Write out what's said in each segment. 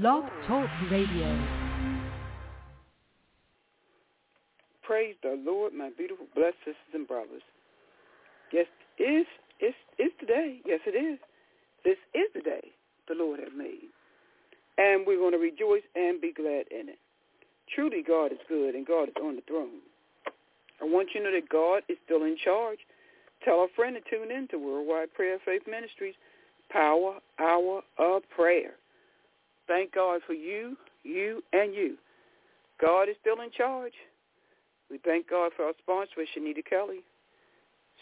Blog Talk Radio. Praise the Lord, my beautiful blessed sisters and brothers. Yes, it's, it's, it's today. Yes, it is. This is the day the Lord has made. And we're going to rejoice and be glad in it. Truly, God is good and God is on the throne. I want you to know that God is still in charge. Tell a friend to tune in to Worldwide Prayer Faith Ministries Power Hour of Prayer. Thank God for you, you, and you. God is still in charge. We thank God for our sponsor, Shanita Kelly.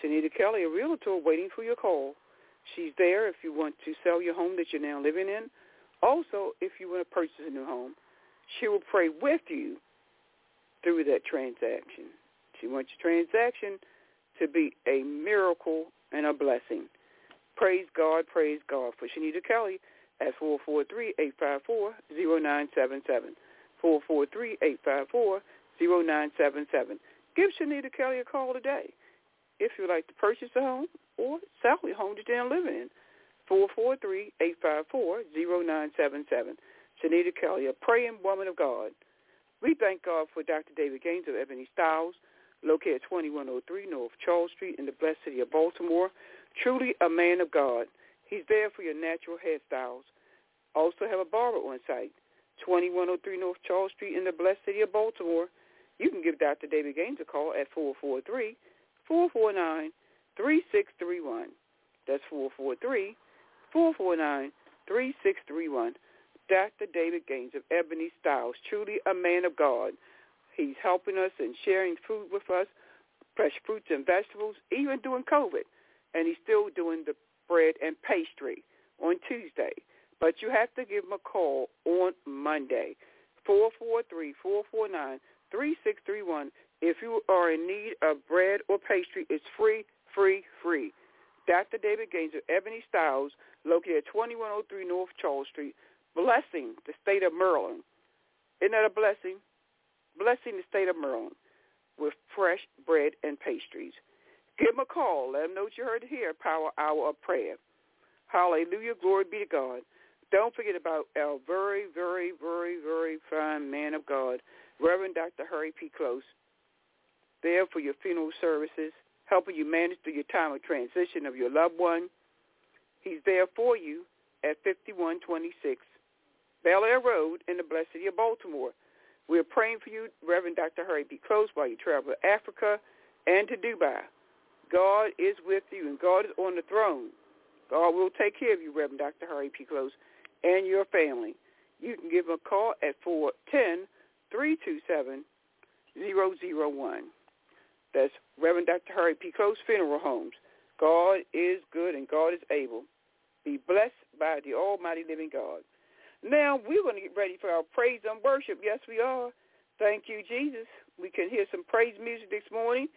Shanita Kelly, a realtor waiting for your call. She's there if you want to sell your home that you're now living in. Also, if you want to purchase a new home, she will pray with you through that transaction. She wants your transaction to be a miracle and a blessing. Praise God, praise God. For Shanita Kelly at 443-854-0977. 443-854-0977. Give Shanita Kelly a call today if you'd like to purchase a home or sell your home that you're living in. 443-854-0977. Shanita Kelly, a praying woman of God. We thank God for Dr. David Gaines of Ebony Styles, located at 2103 North Charles Street in the blessed city of Baltimore. Truly a man of God. He's there for your natural hairstyles. Also have a barber on site, 2103 North Charles Street in the blessed city of Baltimore. You can give Dr. David Gaines a call at 443-449-3631. That's 443-449-3631. Dr. David Gaines of Ebony Styles, truly a man of God. He's helping us and sharing food with us, fresh fruits and vegetables, even during COVID. And he's still doing the bread and pastry on Tuesday. But you have to give them a call on Monday, 443-449-3631. If you are in need of bread or pastry, it's free, free, free. Dr. David Gaines of Ebony Styles, located at 2103 North Charles Street, blessing the state of Maryland. Isn't that a blessing? Blessing the state of Maryland with fresh bread and pastries. Give them a call. Let them know what you heard here, Power Hour of Prayer. Hallelujah. Glory be to God. Don't forget about our very, very, very, very fine man of God, Reverend Dr. Harry P. Close, there for your funeral services, helping you manage through your time of transition of your loved one. He's there for you at 5126 Bel Air Road in the blessed city of Baltimore. We're praying for you, Reverend Dr. Harry P. Close, while you travel to Africa and to Dubai. God is with you, and God is on the throne. God will take care of you, Reverend Dr. Harry P. Close, and your family. You can give him a call at 410-327-001. That's Reverend Dr. Harry P. Close Funeral Homes. God is good and God is able. Be blessed by the almighty living God. Now we're going to get ready for our praise and worship. Yes, we are. Thank you, Jesus. We can hear some praise music this morning.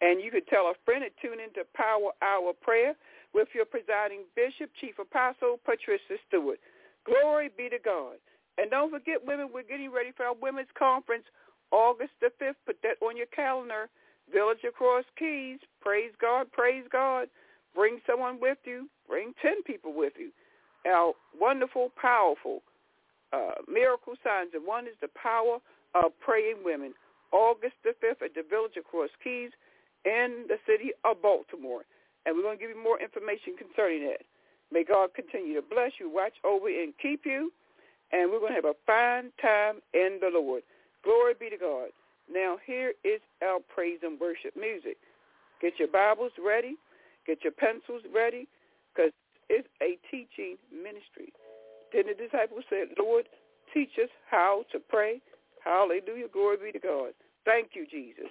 And you could tell a friend to tune into Power Hour Prayer with your presiding bishop, Chief Apostle Patricia Stewart. Glory be to God. And don't forget, women, we're getting ready for our women's conference August the 5th. Put that on your calendar. Village Across Keys. Praise God, praise God. Bring someone with you. Bring 10 people with you. Our wonderful, powerful uh, miracle signs and one is the power of praying women. August the 5th at the Village Across Keys in the city of Baltimore. And we're going to give you more information concerning that. May God continue to bless you, watch over and keep you. And we're going to have a fine time in the Lord. Glory be to God. Now here is our praise and worship music. Get your Bibles ready. Get your pencils ready because it's a teaching ministry. Then the disciples said, Lord, teach us how to pray. Hallelujah. Glory be to God. Thank you, Jesus.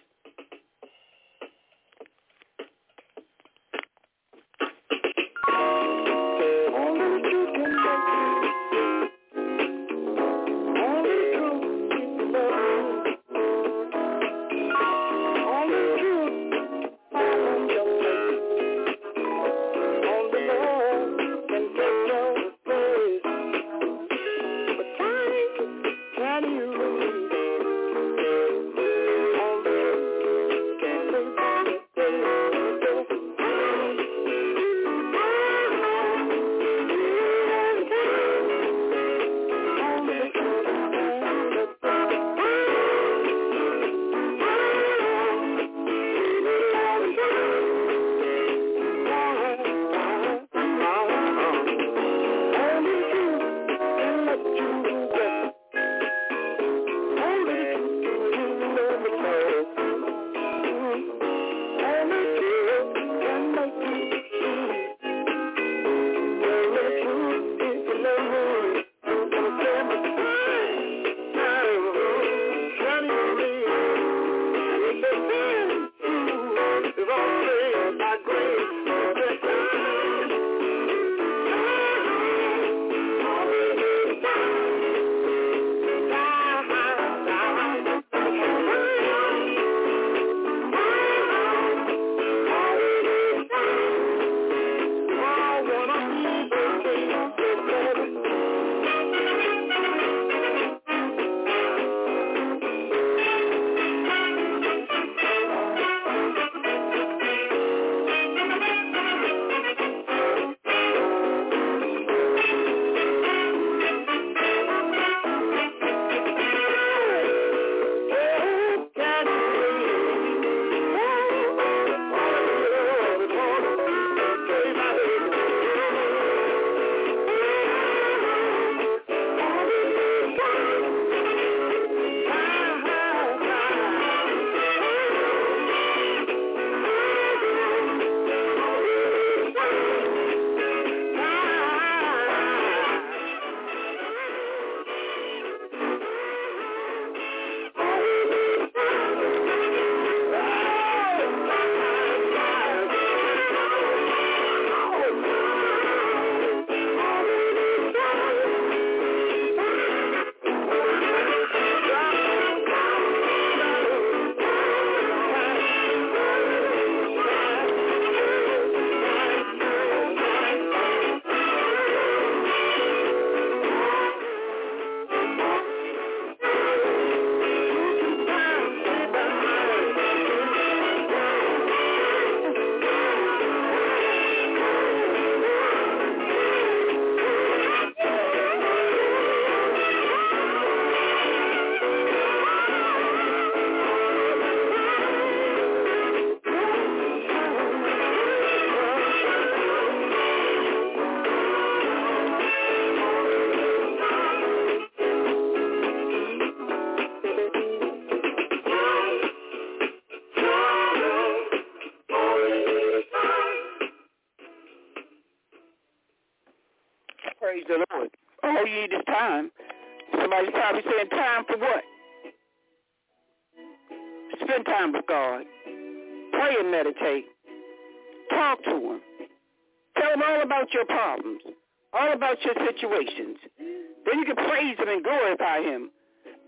Situations. Then you can praise him and glorify him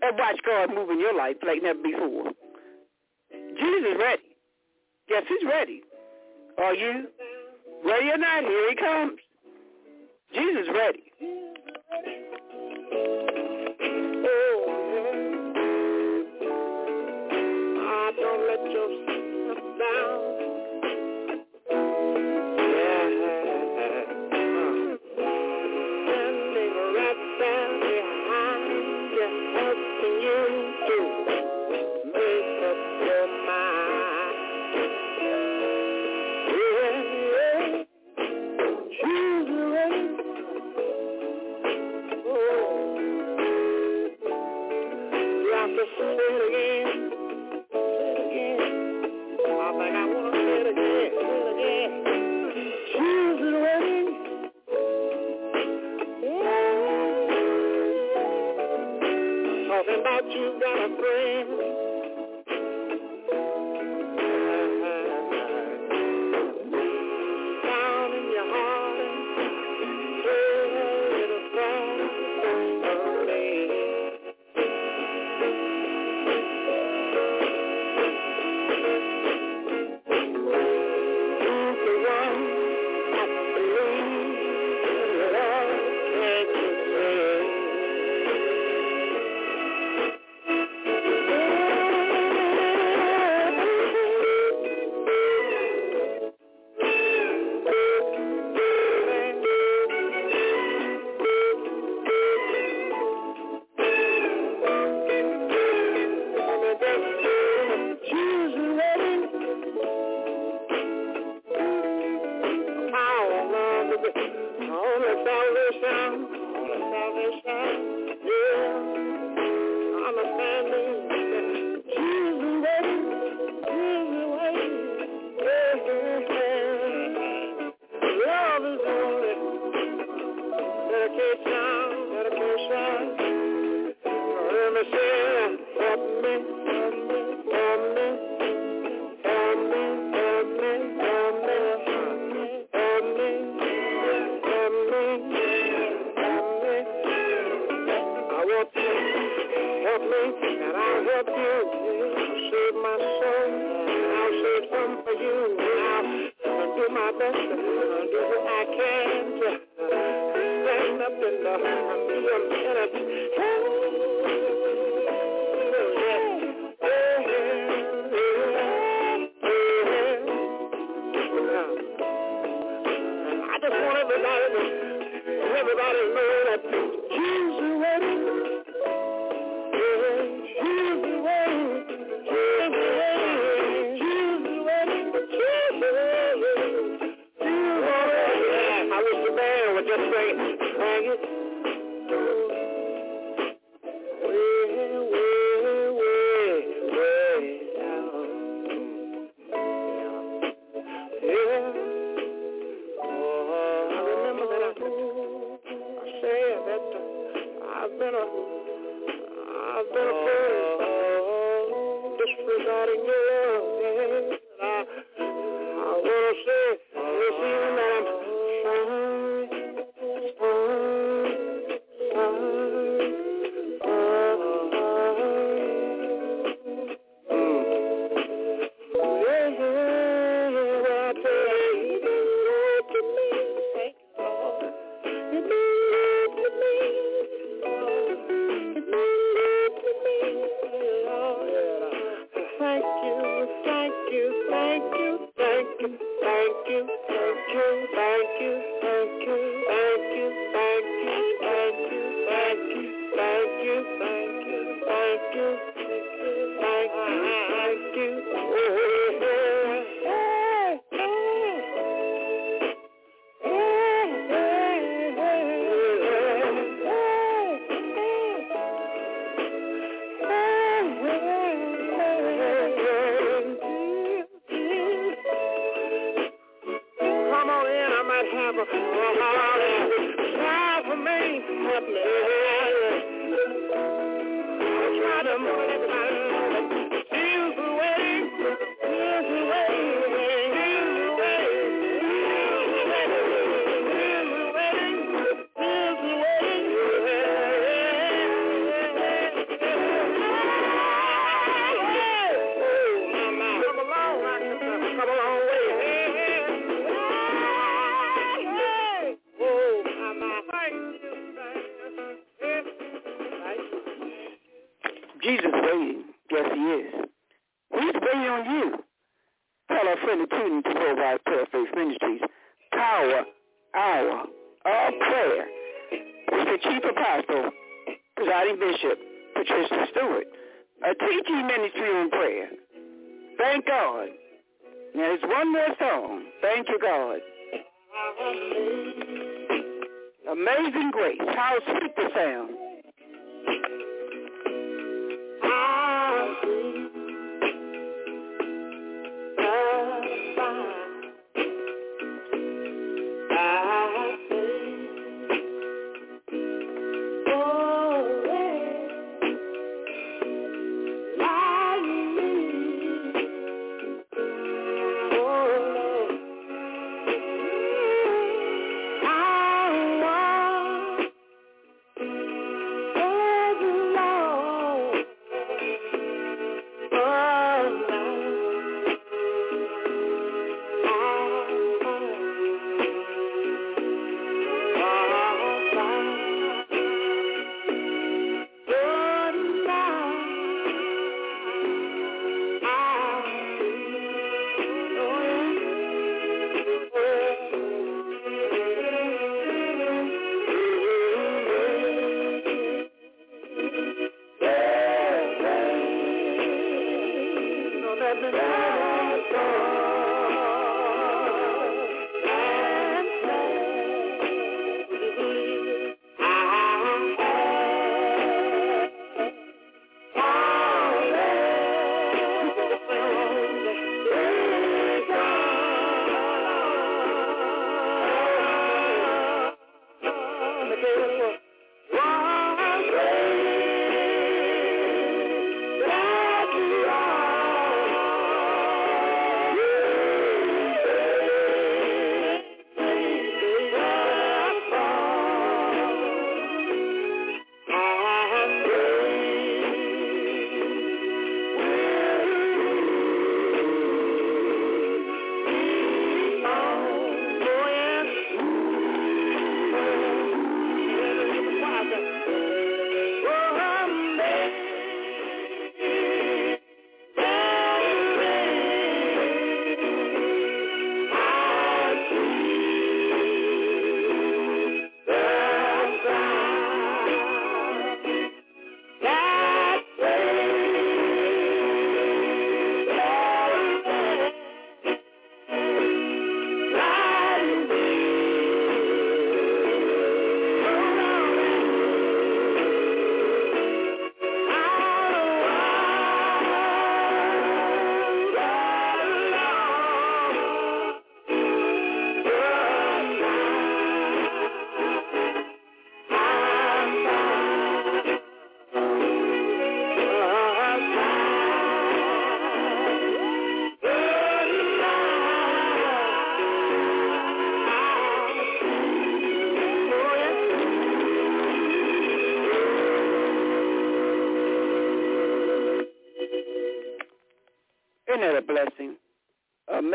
and watch God move in your life like never before. Jesus is ready. Yes, he's ready. Are you? Ready or not, here he comes. Jesus is ready. Jesus waiting. Yes, he is. He's waiting on you. Tell our friend to tune to Worldwide Prayer Faith Ministries. Power, hour, of prayer. With the chief apostle, presiding bishop, Patricia Stewart. A teaching ministry on prayer. Thank God. Now there's one more song. Thank you, God. Amazing grace. How sweet the sound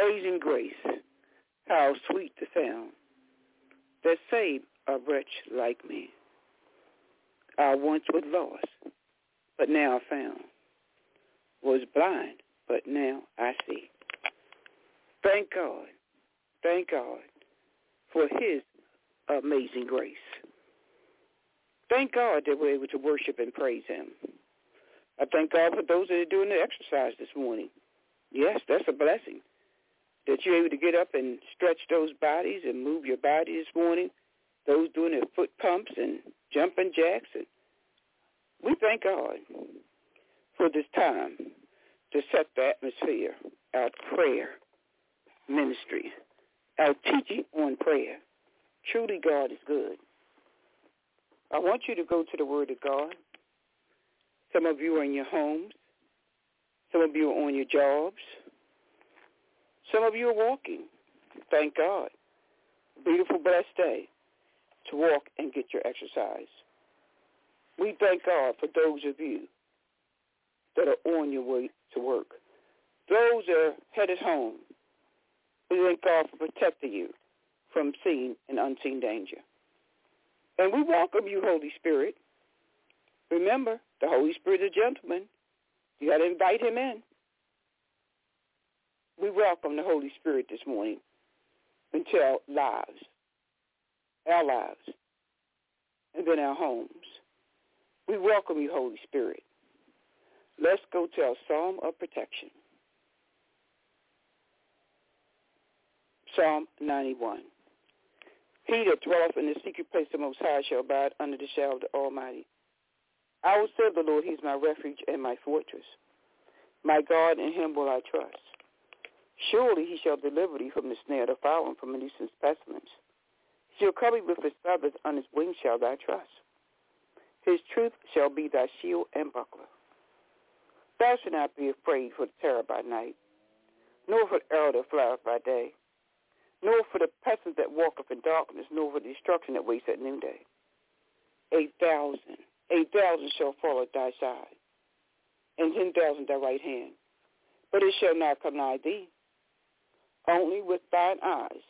Amazing grace, how sweet the sound that saved a wretch like me. I once was lost, but now I found. Was blind, but now I see. Thank God, thank God for his amazing grace. Thank God that we're able to worship and praise him. I thank God for those that are doing the exercise this morning. Yes, that's a blessing that you're able to get up and stretch those bodies and move your body this morning, those doing their foot pumps and jumping jacks. And we thank God for this time to set the atmosphere, our prayer ministry, our teaching on prayer. Truly God is good. I want you to go to the Word of God. Some of you are in your homes. Some of you are on your jobs. Some of you are walking. Thank God. Beautiful, blessed day to walk and get your exercise. We thank God for those of you that are on your way to work. Those that are headed home. We thank God for protecting you from seen and unseen danger. And we welcome you, Holy Spirit. Remember, the Holy Spirit is a gentleman. You got to invite him in. We welcome the Holy Spirit this morning into our lives, our lives, and then our homes. We welcome you, Holy Spirit. Let's go to our Psalm of Protection. Psalm 91. He that dwelleth in the secret place of the Most High shall abide under the shadow of the Almighty. I will serve the Lord. He is my refuge and my fortress. My God, in him will I trust. Surely he shall deliver thee from the snare of the fowler and from the nuisance pestilence. He shall cover thee with his feathers, on his wings shall thy trust. His truth shall be thy shield and buckler. Thou shalt not be afraid for the terror by night, nor for the arrow that flieth by day, nor for the pestilence that walketh in darkness, nor for the destruction that waits at noonday. Eight thousand, eight thousand shall fall at thy side, and ten thousand at thy right hand, but it shall not come nigh thee. Only with thine eyes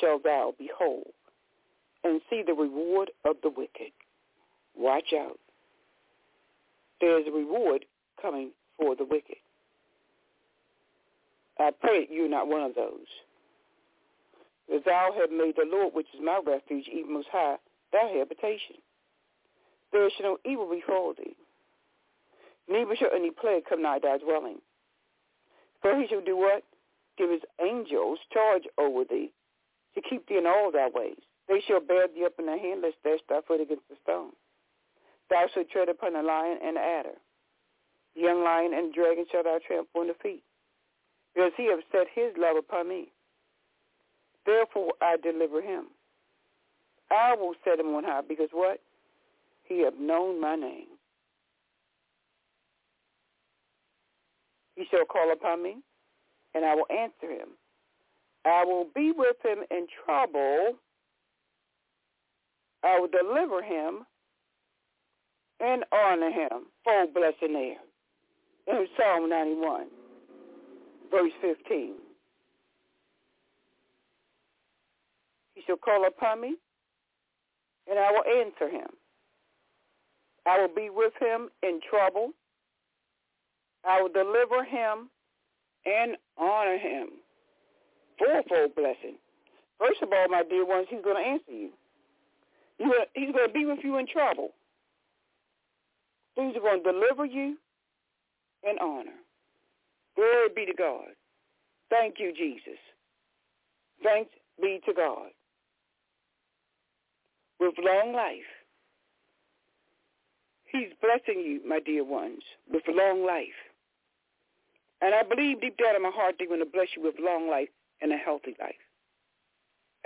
shall thou behold and see the reward of the wicked. Watch out. There is a reward coming for the wicked. I pray you're not one of those. As thou have made the Lord, which is my refuge, even most high, thy habitation. There shall no evil befall thee, neither shall any plague come nigh thy dwelling. For he shall do what? Give his angels charge over thee, to keep thee in all thy ways. They shall bear thee up in their hand, lest dash thy foot against the stone. Thou shalt tread upon the lion and the adder. The young lion and the dragon shall thou trample the feet because he hath set his love upon me. Therefore I deliver him. I will set him on high, because what? He hath known my name. He shall call upon me, and I will answer him. I will be with him in trouble. I will deliver him and honor him. Full blessing there. In Psalm 91 verse 15. He shall call upon me, and I will answer him. I will be with him in trouble. I will deliver him and honor him. Fourfold blessing. First of all, my dear ones, he's going to answer you. He's going to be with you in trouble. He's going to deliver you and honor. Glory be to God. Thank you, Jesus. Thanks be to God. With long life. He's blessing you, my dear ones, with long life. And I believe deep down in my heart they're going to bless you with long life and a healthy life.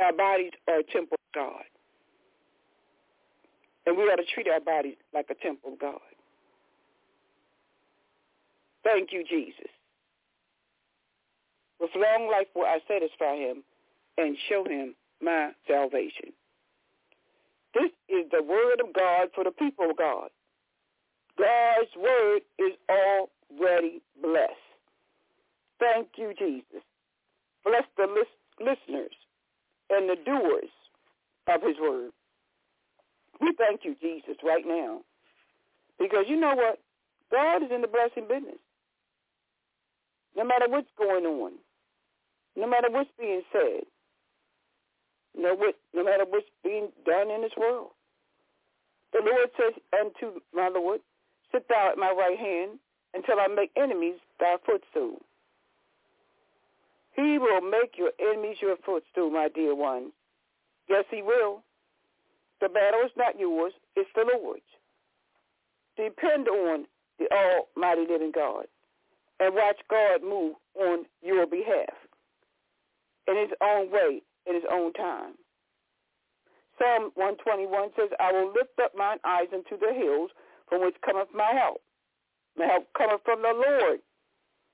Our bodies are a temple of God. And we ought to treat our bodies like a temple of God. Thank you, Jesus. With long life will I satisfy him and show him my salvation. This is the word of God for the people of God. God's word is already blessed. Thank you, Jesus. Bless the listeners and the doers of his word. We thank you, Jesus, right now. Because you know what? God is in the blessing business. No matter what's going on, no matter what's being said, no, what, no matter what's being done in this world. The Lord says unto my Lord, sit thou at my right hand until I make enemies thy footstool. He will make your enemies your footstool, my dear one. Yes, he will. The battle is not yours, it's the Lord's. Depend on the almighty living God and watch God move on your behalf in his own way, in his own time. Psalm 121 says, I will lift up mine eyes unto the hills, from which cometh my help. My help cometh from the Lord,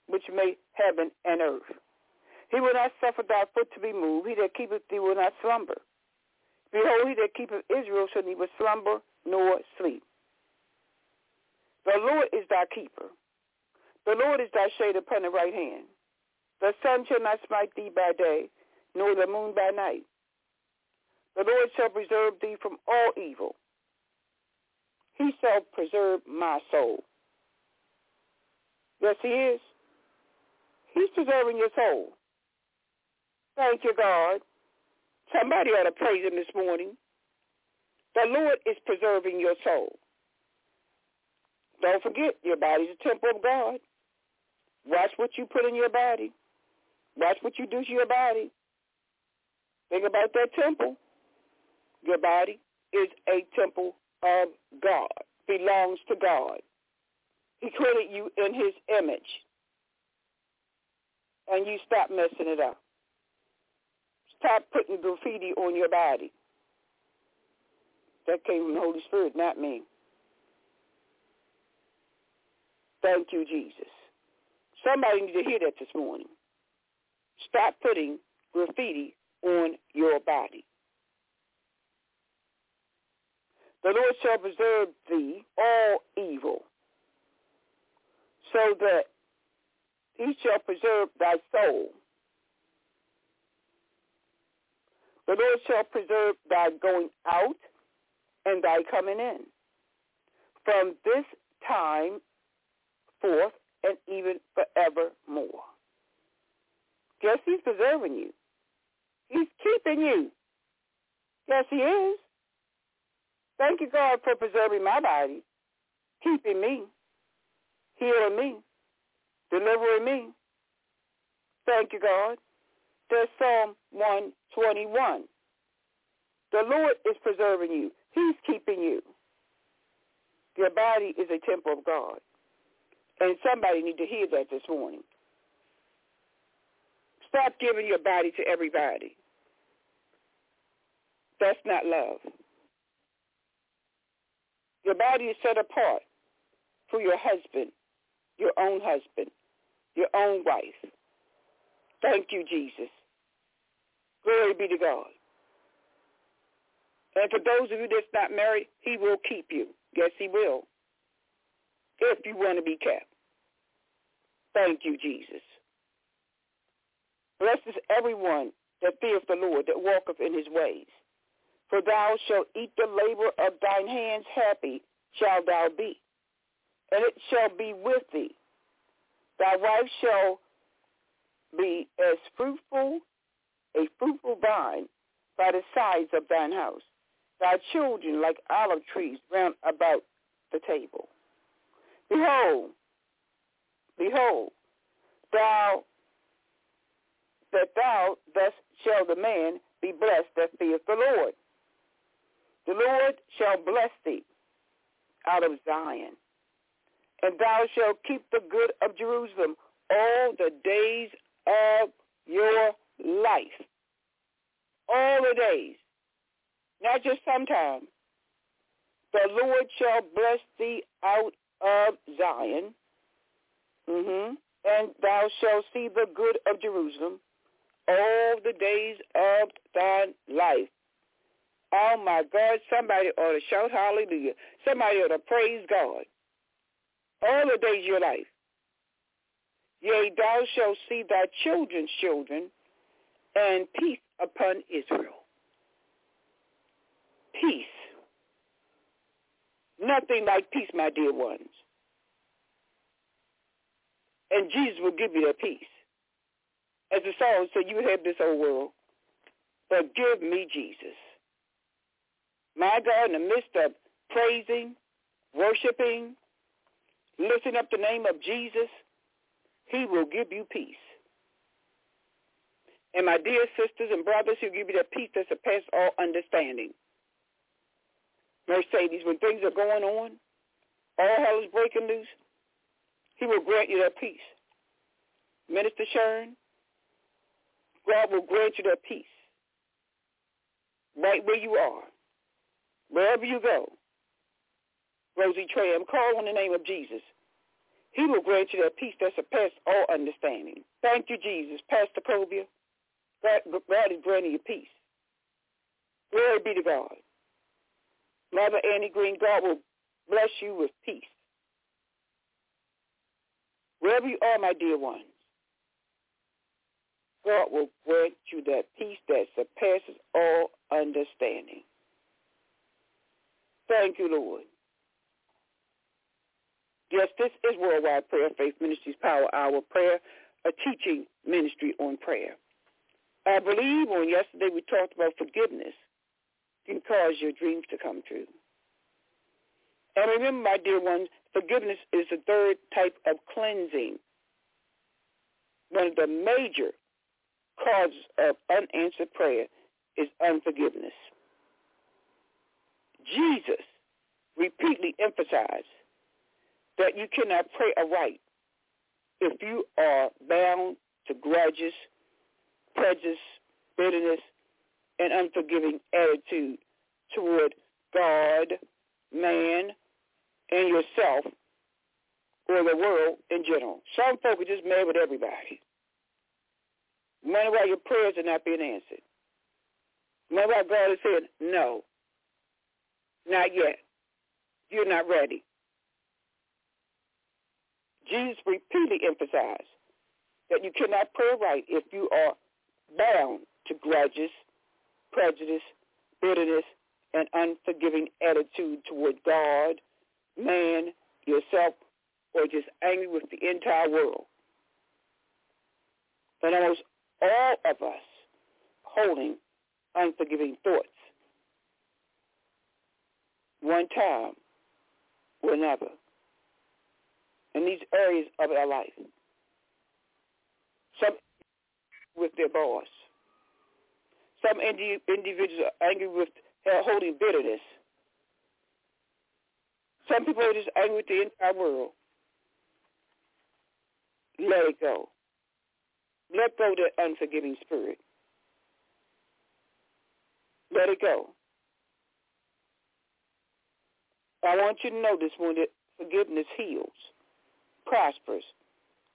which made heaven and earth. He will not suffer thy foot to be moved. He that keepeth thee will not slumber. Behold, he that keepeth Israel shall neither slumber nor sleep. The Lord is thy keeper. The Lord is thy shade upon the right hand. The sun shall not smite thee by day, nor the moon by night. The Lord shall preserve thee from all evil. He shall preserve my soul. Yes, he is. He's preserving your soul. Thank you, God. Somebody ought to praise him this morning. The Lord is preserving your soul. Don't forget, your body's a temple of God. Watch what you put in your body. Watch what you do to your body. Think about that temple. Your body is a temple of God, belongs to God. He created you in his image. And you stop messing it up. Stop putting graffiti on your body. That came from the Holy Spirit, not me. Thank you, Jesus. Somebody needs to hear that this morning. Stop putting graffiti on your body. The Lord shall preserve thee all evil, so that he shall preserve thy soul. The Lord shall preserve thy going out and thy coming in from this time forth and even forevermore. Yes, he's preserving you. He's keeping you. Yes, he is. Thank you, God, for preserving my body, keeping me, healing me, delivering me. Thank you, God. There's Psalm 121. The Lord is preserving you. He's keeping you. Your body is a temple of God. And somebody need to hear that this morning. Stop giving your body to everybody. That's not love. Your body is set apart for your husband, your own husband, your own wife. Thank you, Jesus. Glory be to God. And for those of you that's not married, he will keep you. Yes, he will. If you want to be kept. Thank you, Jesus. Blessed is everyone that feareth the Lord, that walketh in his ways. For thou shalt eat the labor of thine hands, happy shalt thou be. And it shall be with thee. Thy wife shall be as fruitful, a fruitful vine by the sides of thine house. Thy children like olive trees round about the table. Behold, behold, thou that thou thus shall the man be blessed that feareth the Lord. The Lord shall bless thee out of Zion, and thou shalt keep the good of Jerusalem all the days of your life. All the days, not just sometime. The Lord shall bless thee out of Zion, mm-hmm. and thou shalt see the good of Jerusalem all the days of thy life. Oh my God, somebody ought to shout hallelujah. Somebody ought to praise God. All the days of your life. Yea, thou shalt see thy children's children and peace upon Israel. Peace. Nothing like peace, my dear ones. And Jesus will give you that peace. As the song said, you have this whole world, but give me Jesus. My God, in the midst of praising, worshiping, lifting up the name of Jesus, he will give you peace. And my dear sisters and brothers, he'll give you that peace that surpasses all understanding. Mercedes, when things are going on, all hell is breaking loose, he will grant you that peace. Minister Sharon, God will grant you that peace. Right where you are. Wherever you go. Rosie Tram, call on the name of Jesus. He will grant you that peace that surpasses all understanding. Thank you, Jesus. Pastor Cobia, God, God is granting you peace. Glory be to God. Mother Annie Green, God will bless you with peace. Wherever you are, my dear ones, God will grant you that peace that surpasses all understanding. Thank you, Lord. Yes, this is Worldwide Prayer Faith Ministries Power Hour Prayer, a teaching ministry on prayer. I believe on yesterday we talked about forgiveness can cause your dreams to come true. And remember, my dear ones, forgiveness is the third type of cleansing. One of the major causes of unanswered prayer is unforgiveness. Jesus repeatedly emphasized that you cannot pray aright if you are bound to grudges, prejudice, bitterness, and unforgiving attitude toward God, man, and yourself, or the world in general. Some folk are just mad with everybody. Wonder why your prayers are not being answered. Wonder why God is saying, no, not yet. You're not ready. Jesus repeatedly emphasized that you cannot pray right if you are bound to grudges, prejudice, bitterness, and unforgiving attitude toward God, man, yourself, or just angry with the entire world. And almost all of us holding unforgiving thoughts. One time or another in these areas of our life. Some with their boss. Some indi- individuals are angry with uh, holding bitterness. Some people are just angry with the entire world. Let it go. Let go that unforgiving spirit. Let it go. I want you to know this morning that forgiveness heals prospers,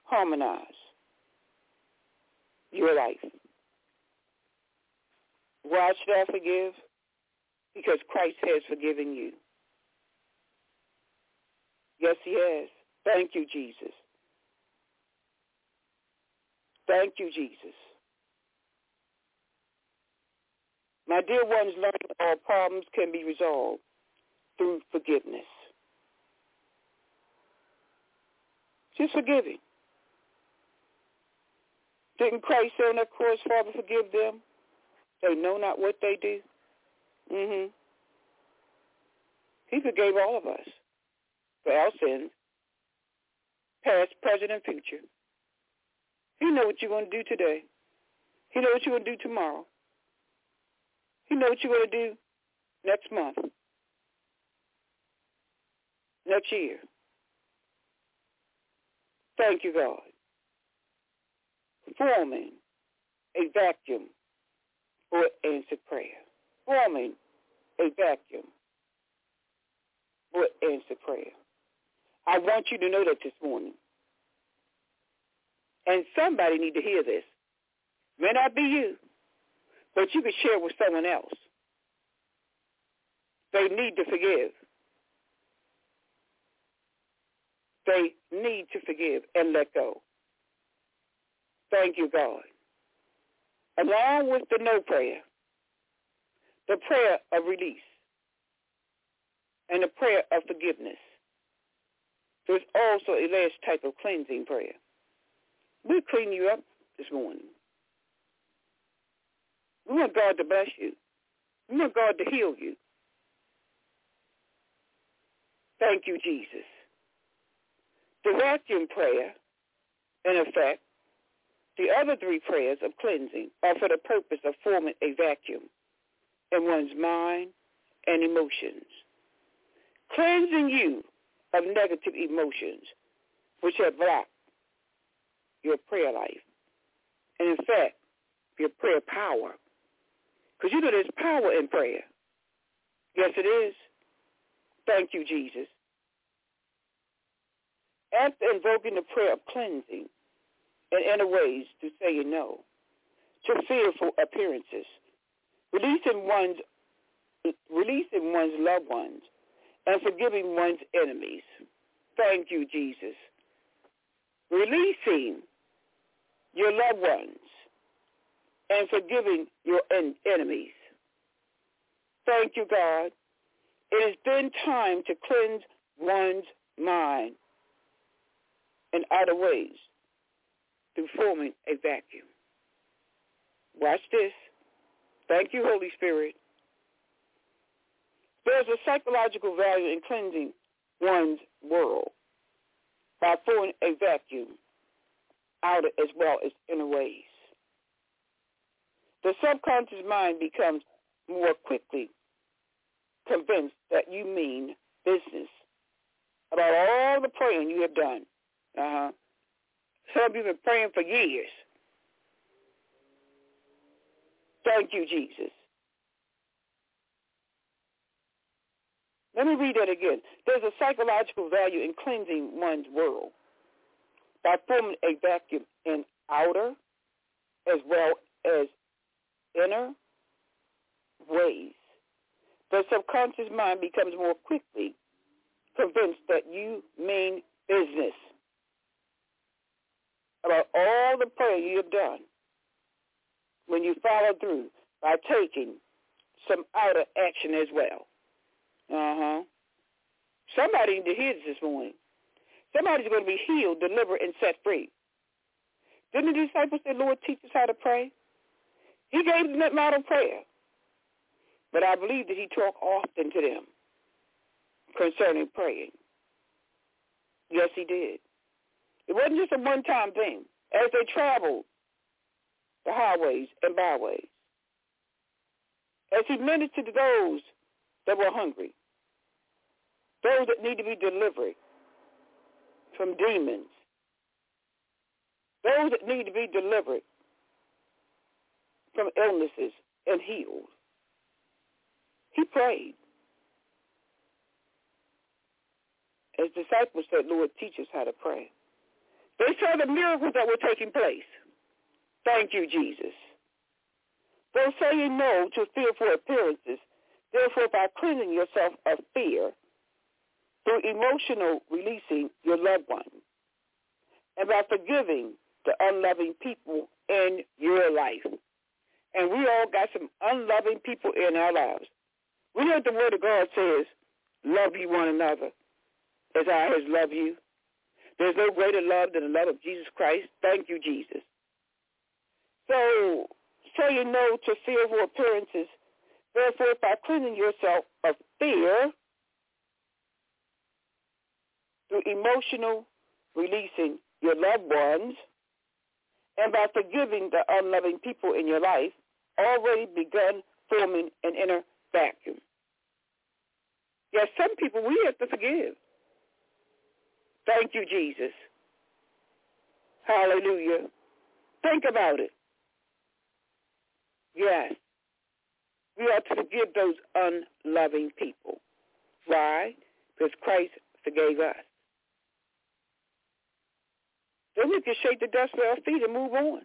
harmonize your life. Why should I forgive? Because Christ has forgiven you. Yes, he has. Thank you, Jesus. Thank you, Jesus. My dear ones, learning all problems can be resolved through forgiveness. Just forgive forgiving. Didn't Christ say on that cross, Father, forgive them? They know not what they do. Mm hmm He forgave all of us for our sins, past, present, and future. He know what you're going to do today. He know what you're going to do tomorrow. He know what you're going to do next month, next year. Thank you, God. Forming a vacuum for answered prayer. Forming a vacuum for answered prayer. I want you to know that this morning. And somebody need to hear this. May not be you, but you can share with someone else. They need to forgive. They need to forgive and let go. Thank you, God. Along with the no prayer, the prayer of release, and the prayer of forgiveness. There's also a last type of cleansing prayer. We'll clean you up this morning. We want God to bless you. We want God to heal you. Thank you, Jesus. The vacuum prayer, in effect, the other three prayers of cleansing are for the purpose of forming a vacuum in one's mind and emotions, cleansing you of negative emotions which have blocked your prayer life. And in fact, your prayer power. Because you know there's power in prayer. Yes, it is. Thank you, Jesus. After invoking the prayer of cleansing in inner ways to saying no to fearful appearances, releasing one's releasing one's loved ones and forgiving one's enemies. Thank you, Jesus. Releasing your loved ones and forgiving your en- enemies. Thank you, God. It has been time to cleanse one's mind in other ways through forming a vacuum. Watch this. Thank you, Holy Spirit. There's a psychological value in cleansing one's world by forming a vacuum outer as well as inner ways. The subconscious mind becomes more quickly convinced that you mean business about all the praying you have done. Uh-huh. Some of you have been praying for years. Thank you, Jesus. Let me read that again. There's a psychological value in cleansing one's world by forming a vacuum in outer as well as inner ways. The subconscious mind becomes more quickly convinced that you mean business about all the prayer you have done when you follow through by taking some outer action as well. Uh-huh. Somebody need to hear this this morning. Somebody's going to be healed, delivered, and set free. Didn't the disciples say, Lord, teach us how to pray? He gave them that model prayer. But I believe that he talked often to them concerning praying. Yes, he did. It wasn't just a one-time thing. As they traveled the highways and byways, as he ministered to those that were hungry, those that need to be delivered from demons, those that need to be delivered from illnesses and healed. He prayed. His disciples said, Lord, teach us how to pray. They saw the miracles that were taking place. Thank you, Jesus. For saying no to fearful appearances, therefore by cleansing yourself of fear through emotional releasing your loved one, and by forgiving the unloving people in your life. And we all got some unloving people in our lives. We know what the Word of God says, love you one another as I has loved you. There's no greater love than the love of Jesus Christ. Thank you, Jesus. So saying no to fearful appearances, therefore by cleansing yourself of fear through emotional releasing your loved ones and by forgiving the unloving people in your life, already begun forming an inner vacuum. Yes, some people we have to forgive. Thank you, Jesus. Hallelujah. Think about it. Yes. We ought to forgive those unloving people. Why? Because Christ forgave us. Then we can shake the dust with our feet and move on.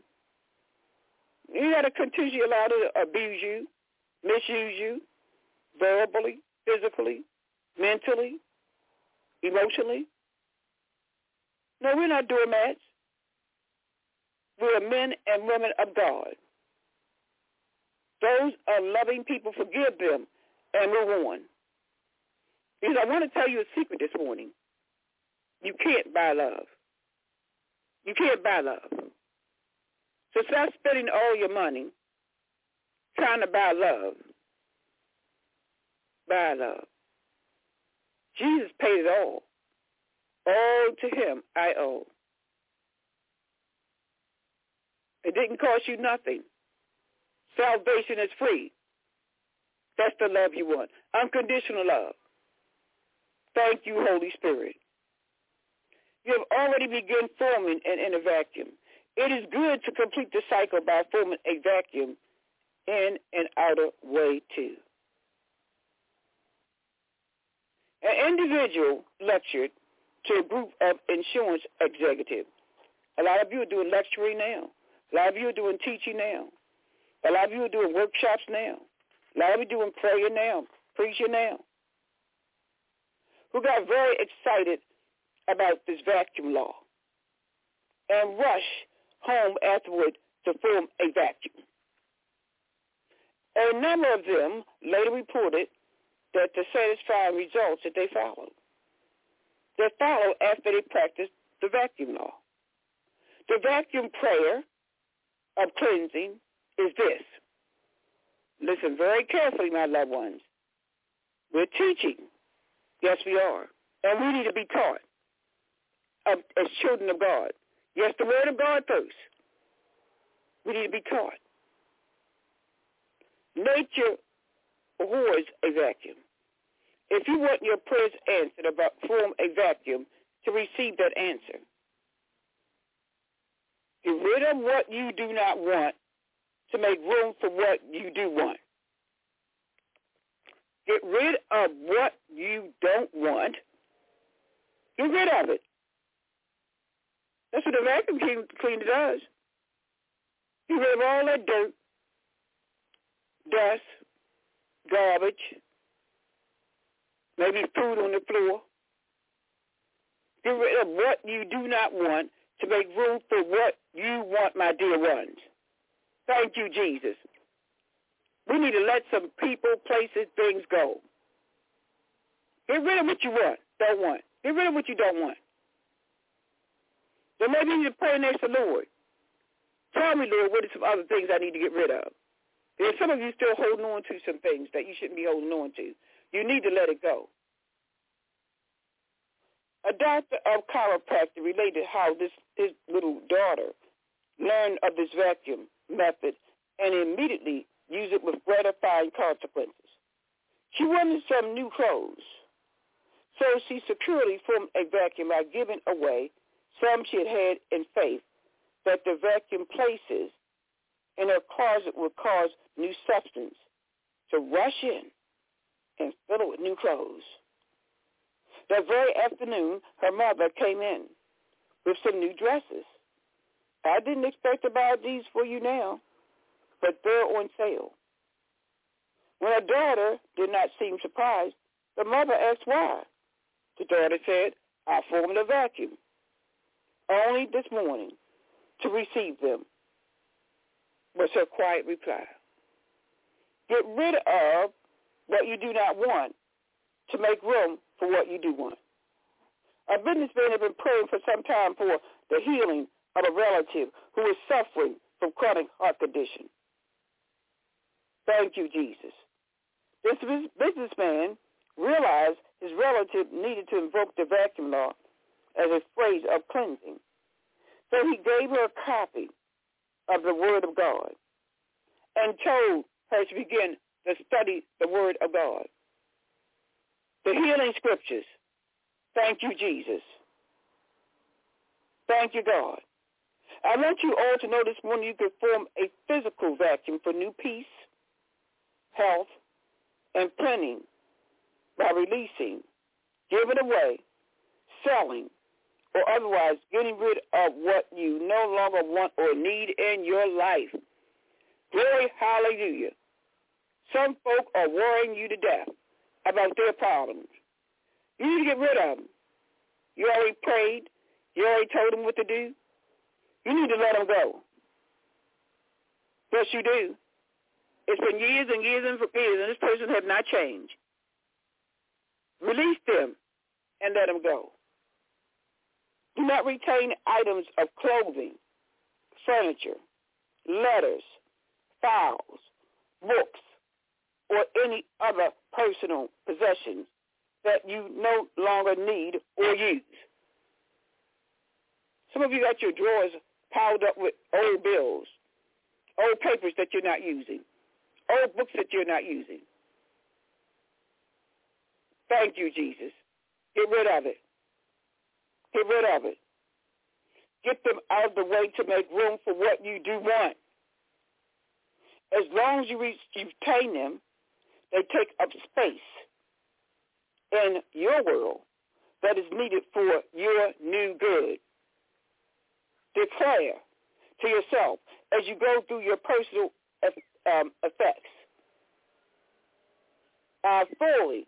You got to continue to allow to abuse you, misuse you, verbally, physically, mentally, emotionally. No, we're not doormats. We're men and women of God. Those are loving people, forgive them and move on. Because I want to tell you a secret this morning. You can't buy love. You can't buy love. So stop spending all your money trying to buy love. Buy love. Jesus paid it all. All to him I owe. It didn't cost you nothing. Salvation is free. That's the love you want. Unconditional love. Thank you, Holy Spirit. You have already begun forming an inner vacuum. It is good to complete the cycle by forming a vacuum in an outer way too. An individual lectured to a group of insurance executives. A lot of you are doing lecturing now. A lot of you are doing teaching now. A lot of you are doing workshops now. A lot of you are doing prayer now, preaching now. Who got very excited about this vacuum law and rush home afterward to form a vacuum. A number of them later reported that the satisfying results that they followed. They follow after they practice the vacuum law. The vacuum prayer of cleansing is this. Listen very carefully, my loved ones. We're teaching. Yes, we are. And we need to be taught um, as children of God. Yes, the word of God first. We need to be taught. Nature abhors a vacuum. If you want your prayers answered about form a vacuum to receive that answer, get rid of what you do not want to make room for what you do want. Get rid of what you don't want. Get rid of it. That's what a vacuum cleaner does. Get rid of all that dirt, dust, garbage, maybe food on the floor. Get rid of what you do not want to make room for what you want, my dear ones. Thank you, Jesus. We need to let some people, places, things go. Get rid of what you want, don't want. Get rid of what you don't want. Then maybe you need to pray next to Lord. Tell me, Lord, what are some other things I need to get rid of? There's some of you still holding on to some things that you shouldn't be holding on to. You need to let it go. A doctor of chiropractic related how this his little daughter learned of this vacuum method and immediately used it with gratifying consequences. She wanted some new clothes, so she securely formed a vacuum by giving away some she had had in faith that the vacuum places in her closet would cause new substance to rush in it with new clothes. That very afternoon, her mother came in with some new dresses. I didn't expect to buy these for you now, but they're on sale. When her daughter did not seem surprised, the mother asked why. The daughter said, I formed a vacuum only this morning to receive them, was her quiet reply. Get rid of what you do not want to make room for what you do want. A businessman had been praying for some time for the healing of a relative who is suffering from chronic heart condition. Thank you, Jesus. This businessman realized his relative needed to invoke the vacuum law as a phrase of cleansing. So he gave her a copy of the Word of God and told her to begin to study the Word of God. The healing scriptures. Thank you, Jesus. Thank you, God. I want you all to know this morning you can form a physical vacuum for new peace, health, and plenty by releasing, giving away, selling, or otherwise getting rid of what you no longer want or need in your life. Glory, hallelujah. Some folk are worrying you to death about their problems. You need to get rid of them. You already prayed. You already told them what to do. You need to let them go. Yes, you do. It's been years and years and years, and this person has not changed. Release them and let them go. Do not retain items of clothing, furniture, letters, files, books, or any other personal possessions that you no longer need or use. Some of you got your drawers piled up with old bills, old papers that you're not using, old books that you're not using. Thank you, Jesus. Get rid of it. Get rid of it. Get them out of the way to make room for what you do want. As long as you retain them, they take up space in your world that is needed for your new good. Declare to yourself as you go through your personal um, effects. I fully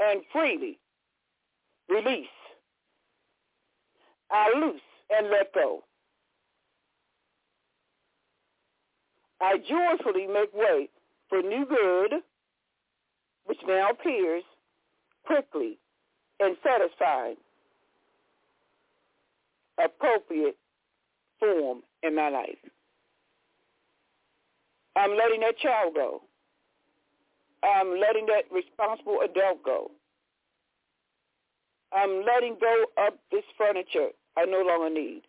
and freely release. I loose and let go. I joyfully make way for new good, which now appears quickly and satisfying, appropriate form in my life. I'm letting that child go. I'm letting that responsible adult go. I'm letting go of this furniture I no longer need.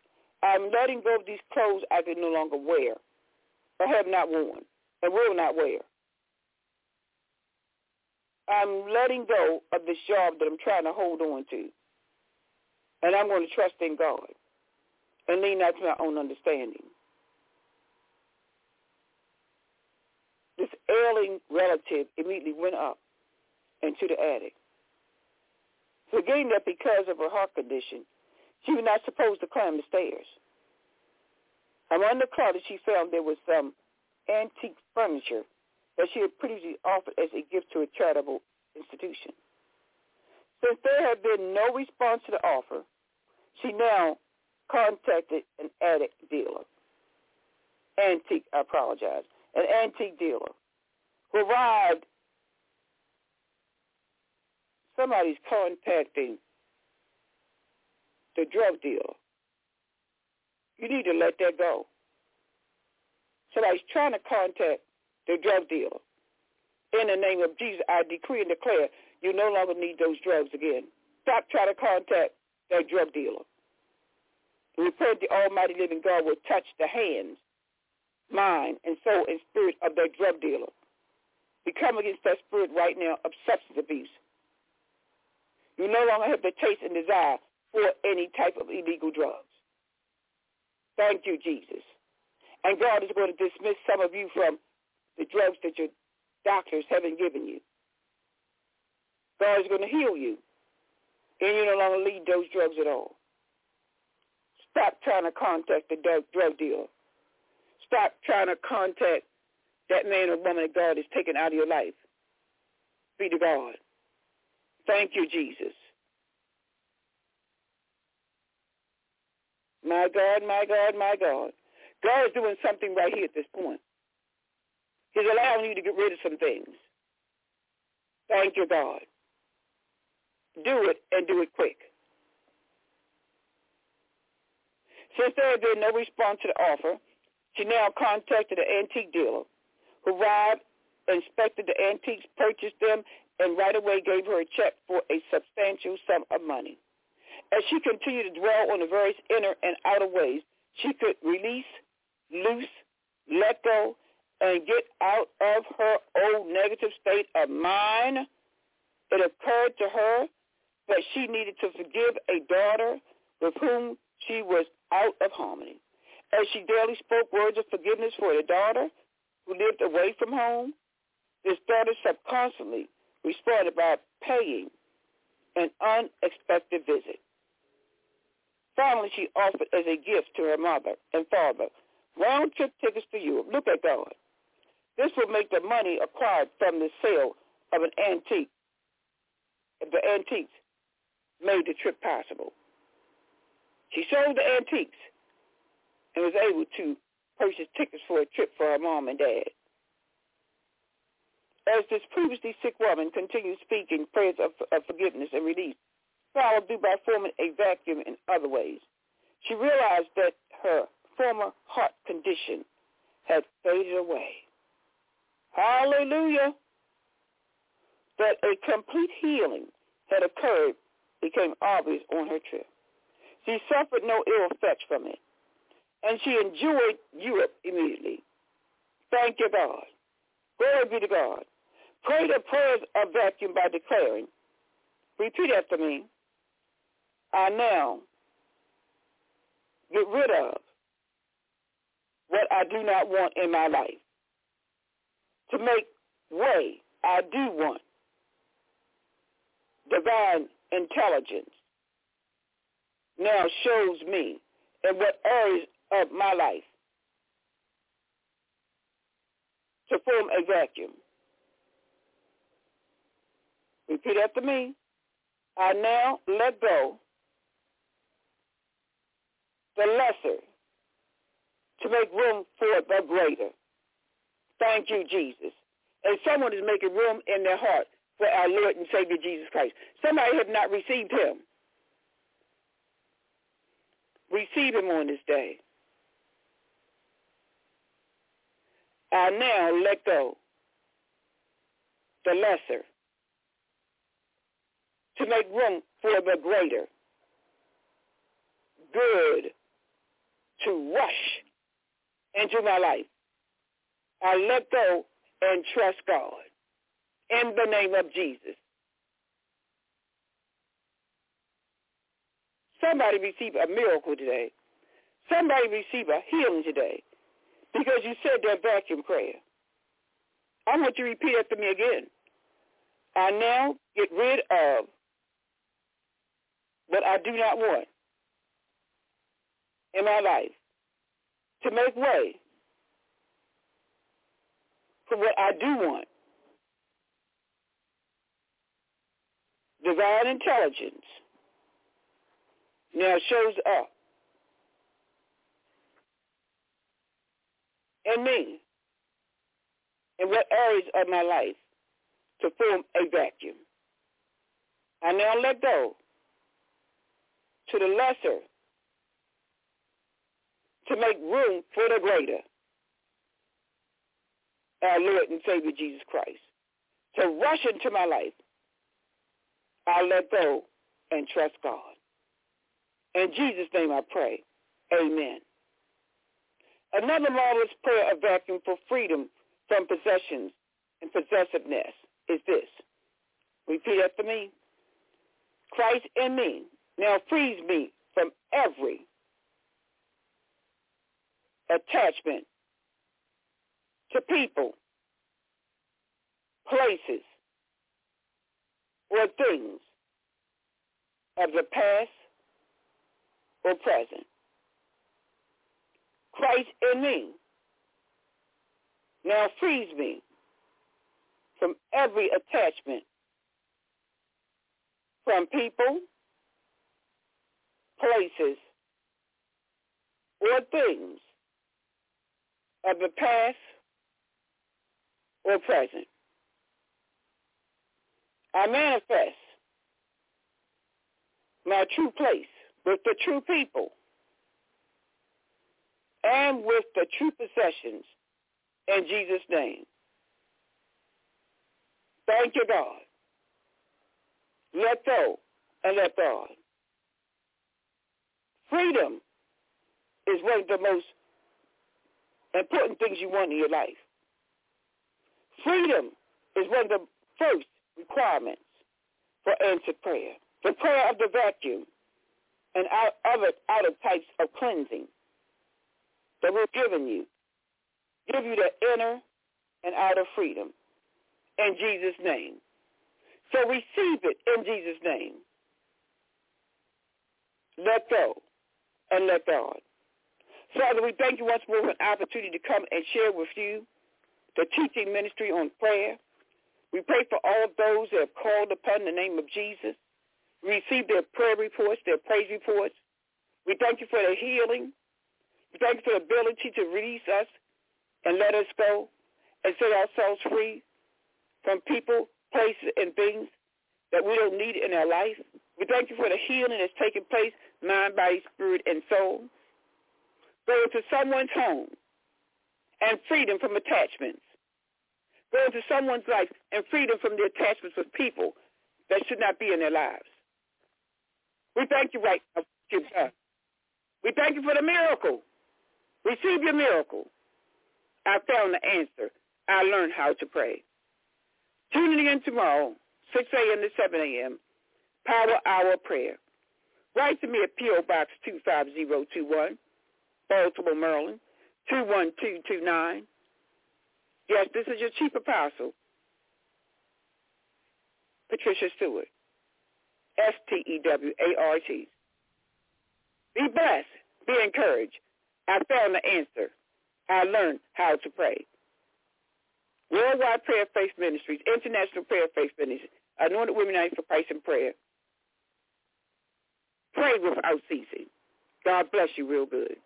I'm letting go of these clothes I can no longer wear or have not worn and will not wear. I'm letting go of this job that I'm trying to hold on to. And I'm going to trust in God and lean not to my own understanding. This ailing relative immediately went up into the attic, forgetting that because of her heart condition, she was not supposed to climb the stairs. Among the closet, she found there was some antique furniture that she had previously offered as a gift to a charitable institution. Since there had been no response to the offer, she now contacted an attic dealer. Antique, I apologize, an antique dealer who arrived. Somebody's contacting the drug dealer. You need to let that go. Somebody's trying to contact the drug dealer. In the name of Jesus, I decree and declare you no longer need those drugs again. Stop trying to contact that drug dealer. We pray the Almighty Living God will touch the hands, mind, and soul and spirit of that drug dealer. We come against that spirit right now of substance abuse. You no longer have the taste and desire for any type of illegal drugs. Thank you, Jesus. And God is going to dismiss some of you from the drugs that your doctors haven't given you. God is going to heal you. And you no longer need those drugs at all. Stop trying to contact the drug dealer. Stop trying to contact that man or woman that God has taken out of your life. Be to God. Thank you, Jesus. My God, my God, my God. God is doing something right here at this point. He's allowing you to get rid of some things. Thank you, God. Do it and do it quick. Since there had been no response to the offer, she now contacted an antique dealer who arrived, inspected the antiques, purchased them, and right away gave her a check for a substantial sum of money. As she continued to dwell on the various inner and outer ways she could release, loose, let go, and get out of her old negative state of mind, it occurred to her that she needed to forgive a daughter with whom she was out of harmony. As she daily spoke words of forgiveness for the daughter who lived away from home, this daughter subconsciously responded by paying an unexpected visit. Finally, she offered as a gift to her mother and father round-trip tickets to Europe. Look at God. This will make the money acquired from the sale of an antique. The antiques made the trip possible. She sold the antiques and was able to purchase tickets for a trip for her mom and dad. As this previously sick woman continued speaking prayers of, of forgiveness and release, followed through by forming a vacuum in other ways, she realized that her former heart condition had faded away. Hallelujah. That a complete healing had occurred became obvious on her trip. She suffered no ill effects from it, and she enjoyed Europe immediately. Thank you, God. Glory be to God. Pray the prayers of vacuum by declaring, repeat after me, I now get rid of what I do not want in my life to make way I do want divine intelligence now shows me in what areas of my life to form a vacuum. Repeat after me. I now let go the lesser to make room for the greater. Thank you, Jesus. And someone is making room in their heart for our Lord and Savior Jesus Christ. Somebody have not received him. Receive him on this day. I now let go the lesser to make room for the greater. Good to rush into my life. I let go and trust God in the name of Jesus. Somebody receive a miracle today. Somebody receive a healing today because you said that vacuum prayer. I want you to repeat after me again. I now get rid of what I do not want in my life to make way for what I do want. Divine intelligence now shows up in me in what areas of my life to form a vacuum. I now let go to the lesser to make room for the greater, our Lord and Savior Jesus Christ. To rush into my life, I let go and trust God. In Jesus' name I pray. Amen. Another marvelous prayer of vacuum for freedom from possessions and possessiveness is this. Repeat after me. Christ in me now frees me from every attachment to people, places, or things of the past or present. Christ in me now frees me from every attachment from people, places, or things of the past or present. I manifest my true place with the true people and with the true possessions in Jesus' name. Thank you, God. Let go and let God. Freedom is one of the most important things you want in your life. Freedom is one of the first requirements for answered prayer. The prayer of the vacuum and out of other outer types of cleansing that we're giving you. Give you the inner and outer freedom in Jesus' name. So receive it in Jesus' name. Let go and let God. Father, we thank you once more for an opportunity to come and share with you the teaching ministry on prayer. We pray for all those that have called upon the name of Jesus, receive their prayer reports, their praise reports. We thank you for the healing. We thank you for the ability to release us and let us go and set ourselves free from people, places, and things that we don't need in our life. We thank you for the healing that's taking place, mind, body, spirit, and soul go into someone's home and freedom from attachments. Go into someone's life and freedom from the attachments with people that should not be in their lives. We thank you right now. We thank you for the miracle. Receive your miracle. I found the answer. I learned how to pray. Tune in tomorrow, 6 a.m. to 7 a.m., Power Hour Prayer. Write to me at P.O. Box 25021, Baltimore, Maryland, 21229. Yes, this is your chief apostle, Patricia Stewart. S-T-E-W-A-R-T. Be blessed. Be encouraged. I found the answer. I learned how to pray. Worldwide Prayer Faith Ministries, International Prayer Faith Ministries, Anointed Women United for Christ in Prayer. Pray without ceasing. God bless you real good.